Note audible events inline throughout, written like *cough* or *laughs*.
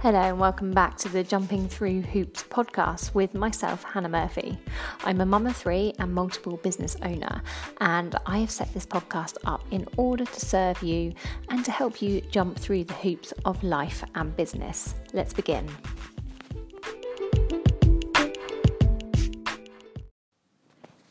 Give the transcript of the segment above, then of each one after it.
Hello, and welcome back to the Jumping Through Hoops podcast with myself, Hannah Murphy. I'm a mum of three and multiple business owner, and I have set this podcast up in order to serve you and to help you jump through the hoops of life and business. Let's begin.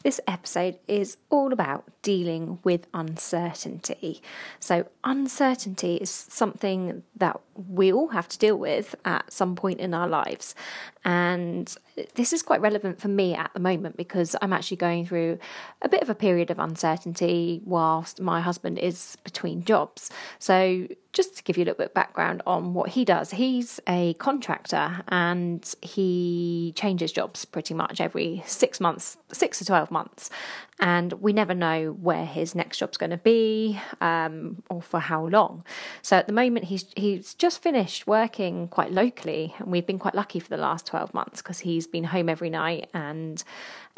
This episode is all about dealing with uncertainty. So, uncertainty is something that we all have to deal with at some point in our lives. And this is quite relevant for me at the moment because I'm actually going through a bit of a period of uncertainty whilst my husband is between jobs. So, just to give you a little bit of background on what he does, he's a contractor and he changes jobs pretty much every six months, six to 12 months. And we never know where his next job's going to be um, or for how long. So at the moment, he's he's just finished working quite locally, and we've been quite lucky for the last 12 months because he's been home every night and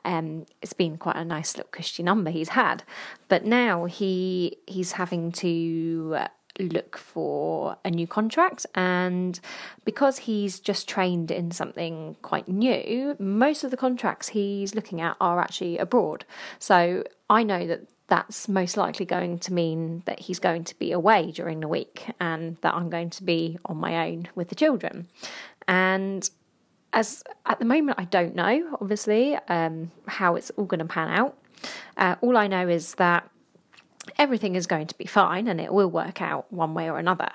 um, it's been quite a nice little cushy number he's had. But now he he's having to look for a new contract. And because he's just trained in something quite new, most of the contracts he's looking at are actually abroad. So I know that that's most likely going to mean that he's going to be away during the week and that I'm going to be on my own with the children. And as at the moment, I don't know, obviously, um, how it's all going to pan out. Uh, all I know is that everything is going to be fine and it will work out one way or another.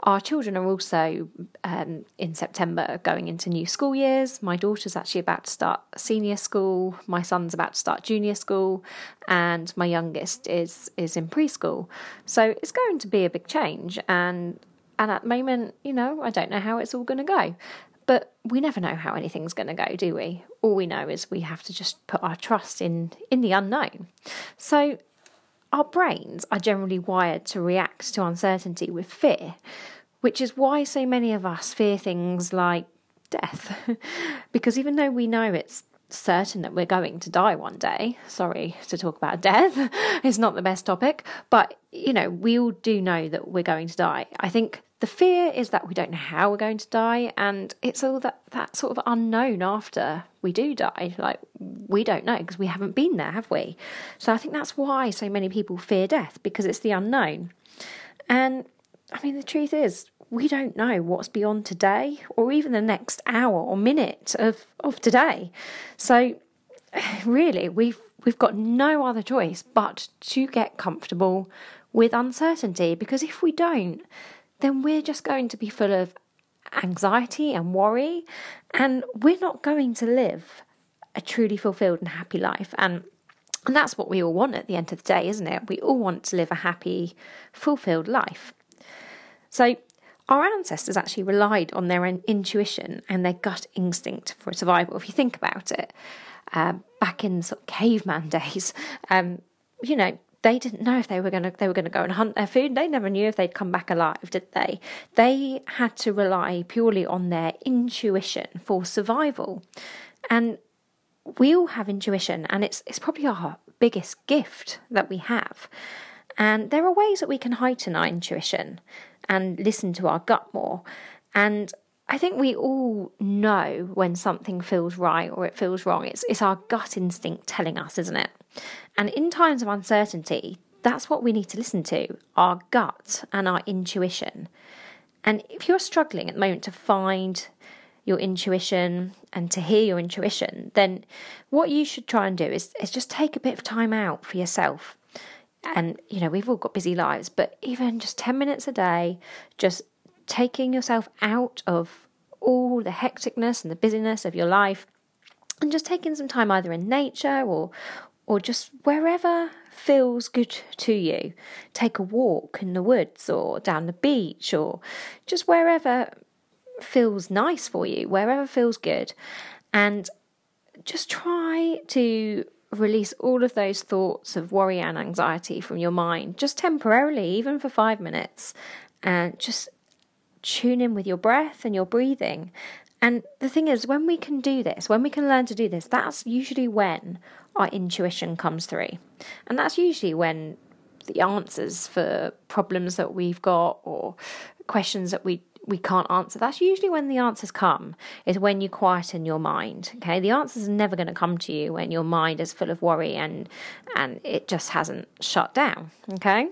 Our children are also um, in September going into new school years. My daughter's actually about to start senior school, my son's about to start junior school, and my youngest is is in preschool. So it's going to be a big change and and at the moment, you know, I don't know how it's all going to go. But we never know how anything's going to go, do we? All we know is we have to just put our trust in in the unknown. So our brains are generally wired to react to uncertainty with fear, which is why so many of us fear things like death. *laughs* because even though we know it's certain that we're going to die one day, sorry to talk about death, *laughs* it's not the best topic, but you know, we all do know that we're going to die. I think the fear is that we don't know how we're going to die, and it's all that, that sort of unknown after we do die. Like, we don't know because we haven't been there, have we? So I think that's why so many people fear death because it's the unknown. And I mean, the truth is, we don't know what's beyond today or even the next hour or minute of, of today. So, *sighs* really, we've we've got no other choice but to get comfortable with uncertainty because if we don't, then we're just going to be full of anxiety and worry, and we're not going to live a truly fulfilled and happy life. And and that's what we all want at the end of the day, isn't it? We all want to live a happy, fulfilled life. So, our ancestors actually relied on their intuition and their gut instinct for survival. If you think about it, uh, back in sort of caveman *laughs* days, um, you know, they didn't know if they were going to they were going to go and hunt their food. They never knew if they'd come back alive, did they? They had to rely purely on their intuition for survival. And we all have intuition and it's it's probably our biggest gift that we have. And there are ways that we can heighten our intuition and listen to our gut more. And I think we all know when something feels right or it feels wrong. It's it's our gut instinct telling us, isn't it? And in times of uncertainty, that's what we need to listen to our gut and our intuition. And if you're struggling at the moment to find your intuition and to hear your intuition, then what you should try and do is, is just take a bit of time out for yourself. And, you know, we've all got busy lives, but even just 10 minutes a day, just taking yourself out of all the hecticness and the busyness of your life and just taking some time either in nature or or just wherever feels good to you. Take a walk in the woods or down the beach or just wherever feels nice for you, wherever feels good. And just try to release all of those thoughts of worry and anxiety from your mind, just temporarily, even for five minutes, and just tune in with your breath and your breathing. And the thing is, when we can do this, when we can learn to do this, that's usually when our intuition comes through. And that's usually when the answers for problems that we've got or questions that we we can't answer. That's usually when the answers come, is when you quieten your mind. Okay, the answers are never going to come to you when your mind is full of worry and and it just hasn't shut down. Okay.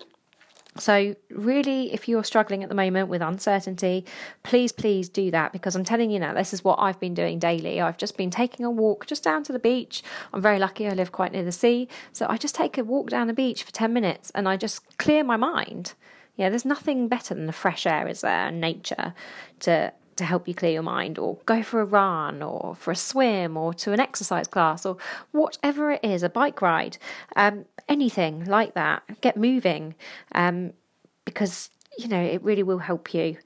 So, really, if you're struggling at the moment with uncertainty, please, please do that because I'm telling you now, this is what I've been doing daily. I've just been taking a walk just down to the beach. I'm very lucky, I live quite near the sea. So, I just take a walk down the beach for 10 minutes and I just clear my mind. Yeah, there's nothing better than the fresh air, is there, and nature to to help you clear your mind, or go for a run, or for a swim, or to an exercise class, or whatever it is, a bike ride, um, anything like that. Get moving, um, because you know it really will help you.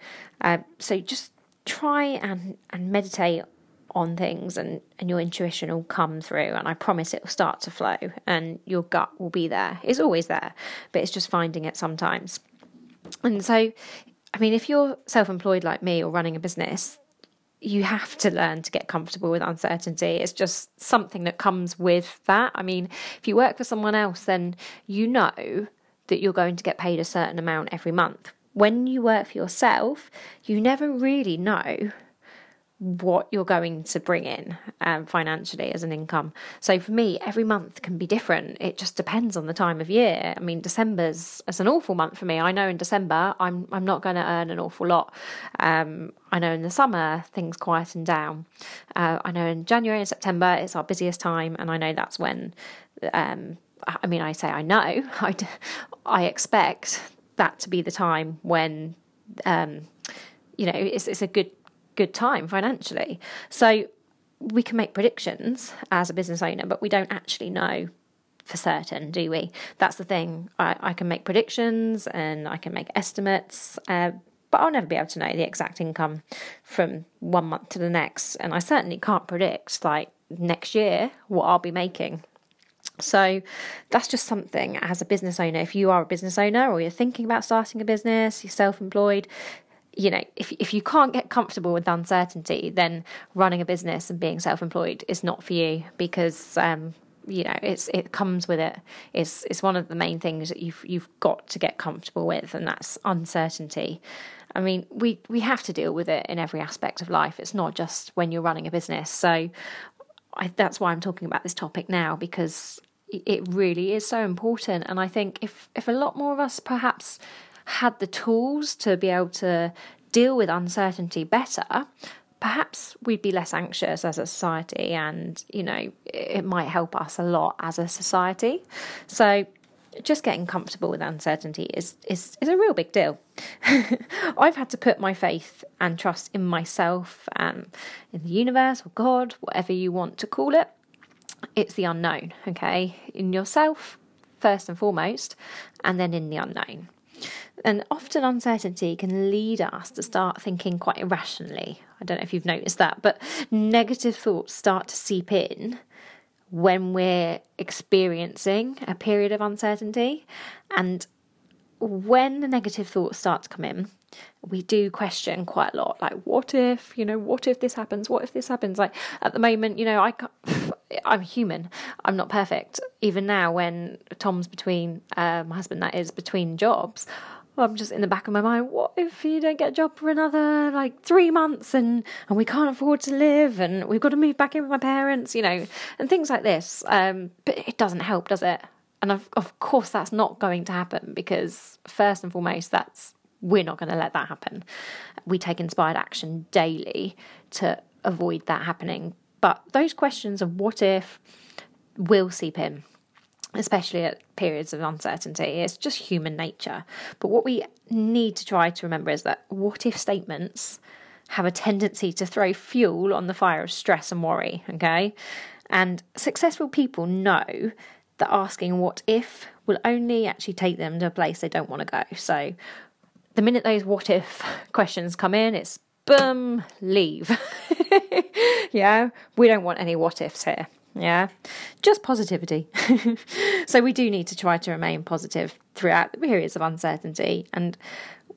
Uh, so just try and and meditate on things and, and your intuition will come through and I promise it will start to flow and your gut will be there. It's always there, but it's just finding it sometimes. And so, I mean, if you're self employed like me or running a business, you have to learn to get comfortable with uncertainty. It's just something that comes with that. I mean, if you work for someone else, then you know that you're going to get paid a certain amount every month. When you work for yourself, you never really know what you're going to bring in um, financially as an income. So for me, every month can be different. It just depends on the time of year. I mean, December's it's an awful month for me. I know in December I'm I'm not going to earn an awful lot. Um, I know in the summer things quieten down. Uh, I know in January and September it's our busiest time, and I know that's when. Um, I mean, I say I know. *laughs* I I expect that to be the time when. Um, you know, it's it's a good good time financially. So we can make predictions as a business owner, but we don't actually know for certain, do we? That's the thing. I, I can make predictions and I can make estimates, uh, but I'll never be able to know the exact income from one month to the next. And I certainly can't predict, like, next year what I'll be making. So that's just something as a business owner. If you are a business owner or you're thinking about starting a business, you're self employed, you know, if if you can't get comfortable with uncertainty, then running a business and being self-employed is not for you because um, you know it's it comes with it. It's it's one of the main things that you've you've got to get comfortable with, and that's uncertainty. I mean, we we have to deal with it in every aspect of life. It's not just when you're running a business. So I, that's why I'm talking about this topic now because it really is so important. And I think if if a lot more of us perhaps had the tools to be able to deal with uncertainty better, perhaps we'd be less anxious as a society and, you know, it might help us a lot as a society. So, just getting comfortable with uncertainty is, is, is a real big deal. *laughs* I've had to put my faith and trust in myself and in the universe or God, whatever you want to call it. It's the unknown, okay? In yourself, first and foremost, and then in the unknown. And often uncertainty can lead us to start thinking quite irrationally. I don't know if you've noticed that, but negative thoughts start to seep in when we're experiencing a period of uncertainty. And when the negative thoughts start to come in, we do question quite a lot like what if you know what if this happens what if this happens like at the moment you know i *laughs* i'm human i'm not perfect even now when tom's between uh, my husband that is between jobs I'm just in the back of my mind, what if you don't get a job for another like three months and, and we can't afford to live and we've got to move back in with my parents, you know, and things like this. Um, but it doesn't help, does it? And of, of course, that's not going to happen because, first and foremost, that's we're not going to let that happen. We take inspired action daily to avoid that happening. But those questions of what if will seep in especially at periods of uncertainty. It's just human nature. But what we need to try to remember is that what if statements have a tendency to throw fuel on the fire of stress and worry, okay? And successful people know that asking what if will only actually take them to a place they don't want to go. So the minute those what if *laughs* questions come in, it's boom, leave. *laughs* yeah, we don't want any what ifs here. Yeah, just positivity. *laughs* so we do need to try to remain positive throughout the periods of uncertainty, and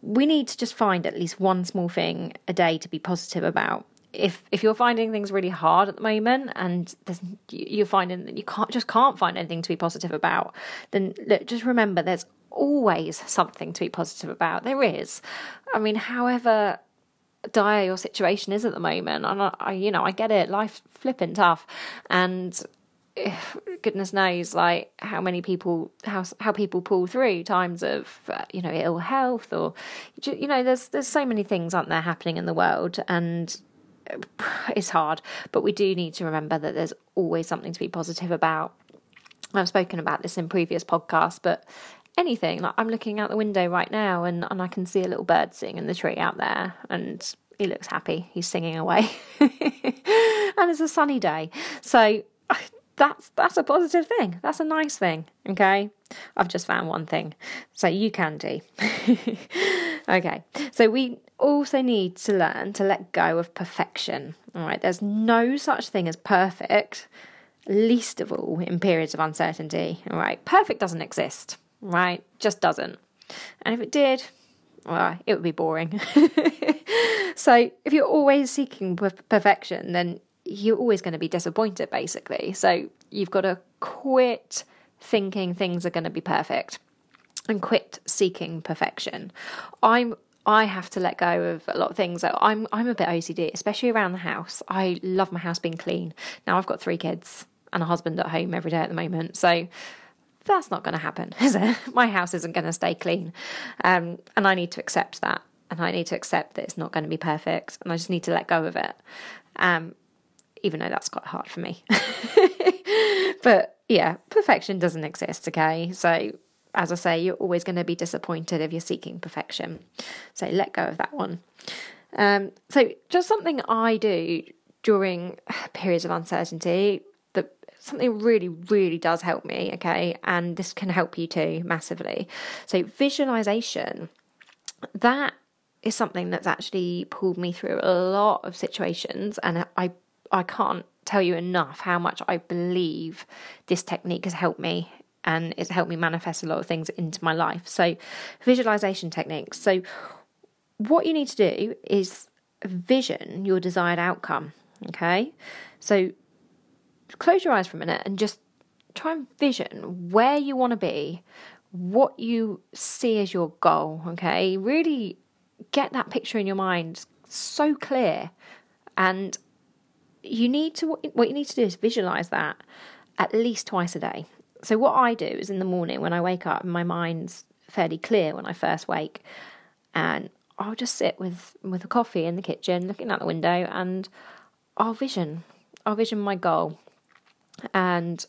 we need to just find at least one small thing a day to be positive about. If if you're finding things really hard at the moment, and you're finding that you can't just can't find anything to be positive about, then look, just remember there's always something to be positive about. There is. I mean, however dire your situation is at the moment. And I, I you know, I get it. Life's flipping tough, and goodness knows like how many people how how people pull through times of uh, you know ill health or you know there's there's so many things aren't there happening in the world and it's hard but we do need to remember that there's always something to be positive about I've spoken about this in previous podcasts but anything like I'm looking out the window right now and and I can see a little bird sitting in the tree out there and he looks happy he's singing away *laughs* and it's a sunny day so *laughs* that's that's a positive thing. That's a nice thing. Okay. I've just found one thing. So you can do. *laughs* okay. So we also need to learn to let go of perfection. All right. There's no such thing as perfect, least of all in periods of uncertainty. All right. Perfect doesn't exist. Right. Just doesn't. And if it did, well, it would be boring. *laughs* so if you're always seeking perfection, then you're always going to be disappointed, basically. So you've got to quit thinking things are going to be perfect and quit seeking perfection. I'm I have to let go of a lot of things. I'm I'm a bit OCD, especially around the house. I love my house being clean. Now I've got three kids and a husband at home every day at the moment, so that's not going to happen, *laughs* is it? My house isn't going to stay clean, um, and I need to accept that, and I need to accept that it's not going to be perfect, and I just need to let go of it. Um, even though that's quite hard for me. *laughs* but yeah, perfection doesn't exist, okay? So, as I say, you're always going to be disappointed if you're seeking perfection. So, let go of that one. Um, so, just something I do during *sighs* periods of uncertainty that something really, really does help me, okay? And this can help you too massively. So, visualization, that is something that's actually pulled me through a lot of situations and I I can't tell you enough how much I believe this technique has helped me and it's helped me manifest a lot of things into my life. So, visualization techniques. So, what you need to do is vision your desired outcome. Okay. So, close your eyes for a minute and just try and vision where you want to be, what you see as your goal. Okay. Really get that picture in your mind so clear and you need to what you need to do is visualize that at least twice a day. So what I do is in the morning when I wake up, my mind's fairly clear when I first wake, and I'll just sit with with a coffee in the kitchen, looking out the window, and I'll vision, I'll vision my goal, and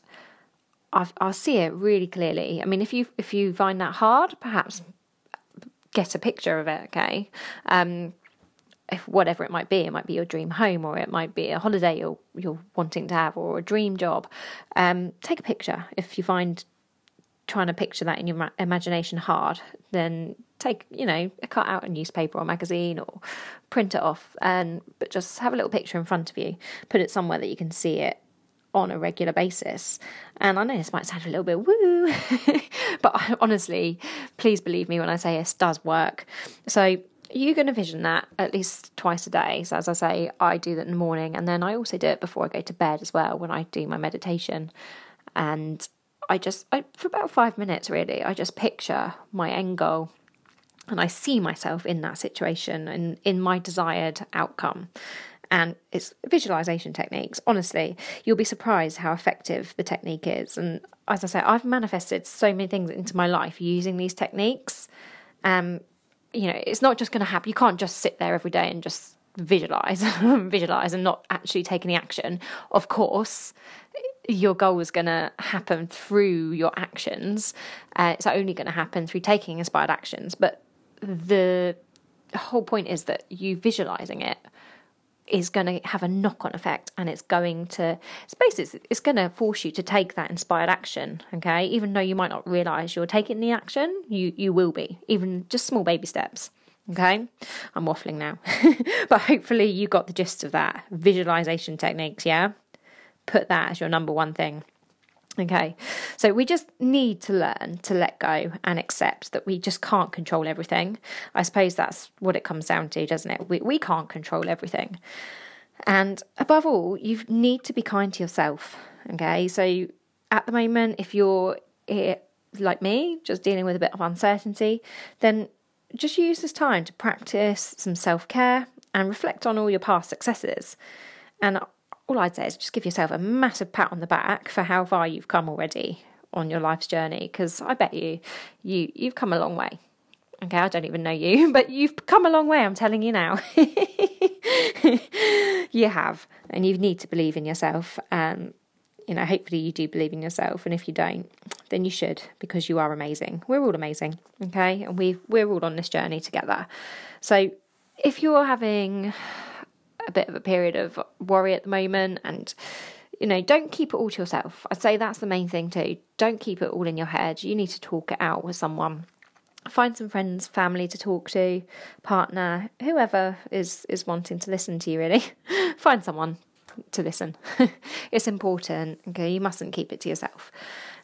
i will see it really clearly. I mean, if you if you find that hard, perhaps get a picture of it. Okay, um, whatever it might be, it might be your dream home, or it might be a holiday you're you're wanting to have, or a dream job. Um, take a picture. If you find trying to picture that in your ma- imagination hard, then take you know cut out a newspaper or magazine or print it off, and but just have a little picture in front of you. Put it somewhere that you can see it on a regular basis. And I know this might sound a little bit woo, *laughs* but honestly, please believe me when I say this does work. So you're going to vision that at least twice a day. So, as I say, I do that in the morning, and then I also do it before I go to bed as well when I do my meditation. And I just, I, for about five minutes really, I just picture my end goal and I see myself in that situation and in my desired outcome. And it's visualization techniques. Honestly, you'll be surprised how effective the technique is. And as I say, I've manifested so many things into my life using these techniques. Um, you know, it's not just going to happen. You can't just sit there every day and just visualize, *laughs* visualize, and not actually take any action. Of course, your goal is going to happen through your actions. Uh, it's only going to happen through taking inspired actions. But the whole point is that you visualizing it is going to have a knock on effect and it's going to it's it's going to force you to take that inspired action okay? Even though you might not realize you're taking the action you you will be even just small baby steps okay? I'm waffling now *laughs* but hopefully you got the gist of that visualization techniques yeah? Put that as your number one thing Okay, so we just need to learn to let go and accept that we just can't control everything. I suppose that's what it comes down to, doesn't it? We, we can't control everything. And above all, you need to be kind to yourself. Okay, so at the moment, if you're here, like me, just dealing with a bit of uncertainty, then just use this time to practice some self care and reflect on all your past successes. And all I'd say is just give yourself a massive pat on the back for how far you've come already on your life's journey because I bet you you you've come a long way. Okay, I don't even know you, *laughs* but you've come a long way, I'm telling you now. *laughs* you have, and you need to believe in yourself. Um, you know, hopefully you do believe in yourself, and if you don't, then you should because you are amazing. We're all amazing, okay, and we we're all on this journey together. So, if you're having a bit of a period of worry at the moment and you know, don't keep it all to yourself. I'd say that's the main thing too. Don't keep it all in your head. You need to talk it out with someone. Find some friends, family to talk to, partner, whoever is is wanting to listen to you really. *laughs* Find someone to listen. *laughs* it's important, okay? You mustn't keep it to yourself.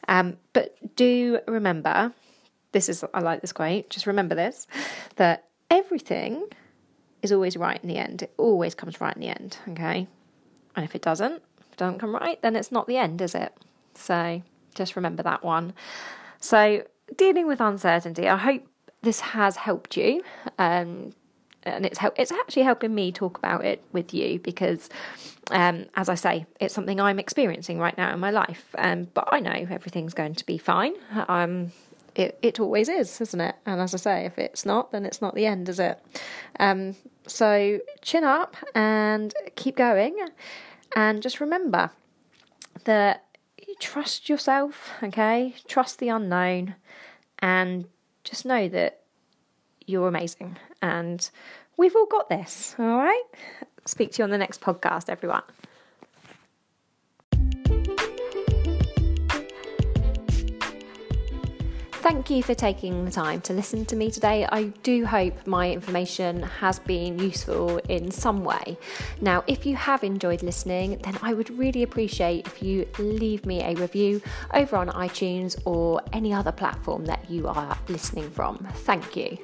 Um, but do remember this is I like this quote. Just remember this that everything is always right in the end. It always comes right in the end, okay? And if it doesn't, if it doesn't come right, then it's not the end, is it? So just remember that one. So dealing with uncertainty, I hope this has helped you. Um, and it's help, it's actually helping me talk about it with you because, um, as I say, it's something I'm experiencing right now in my life. Um, but I know everything's going to be fine. Um, it it always is, isn't it? And as I say, if it's not, then it's not the end, is it? Um, so chin up and keep going, and just remember that you trust yourself, okay? Trust the unknown, and just know that you're amazing, and we've all got this. All right. Speak to you on the next podcast, everyone. Thank you for taking the time to listen to me today. I do hope my information has been useful in some way. Now, if you have enjoyed listening, then I would really appreciate if you leave me a review over on iTunes or any other platform that you are listening from. Thank you.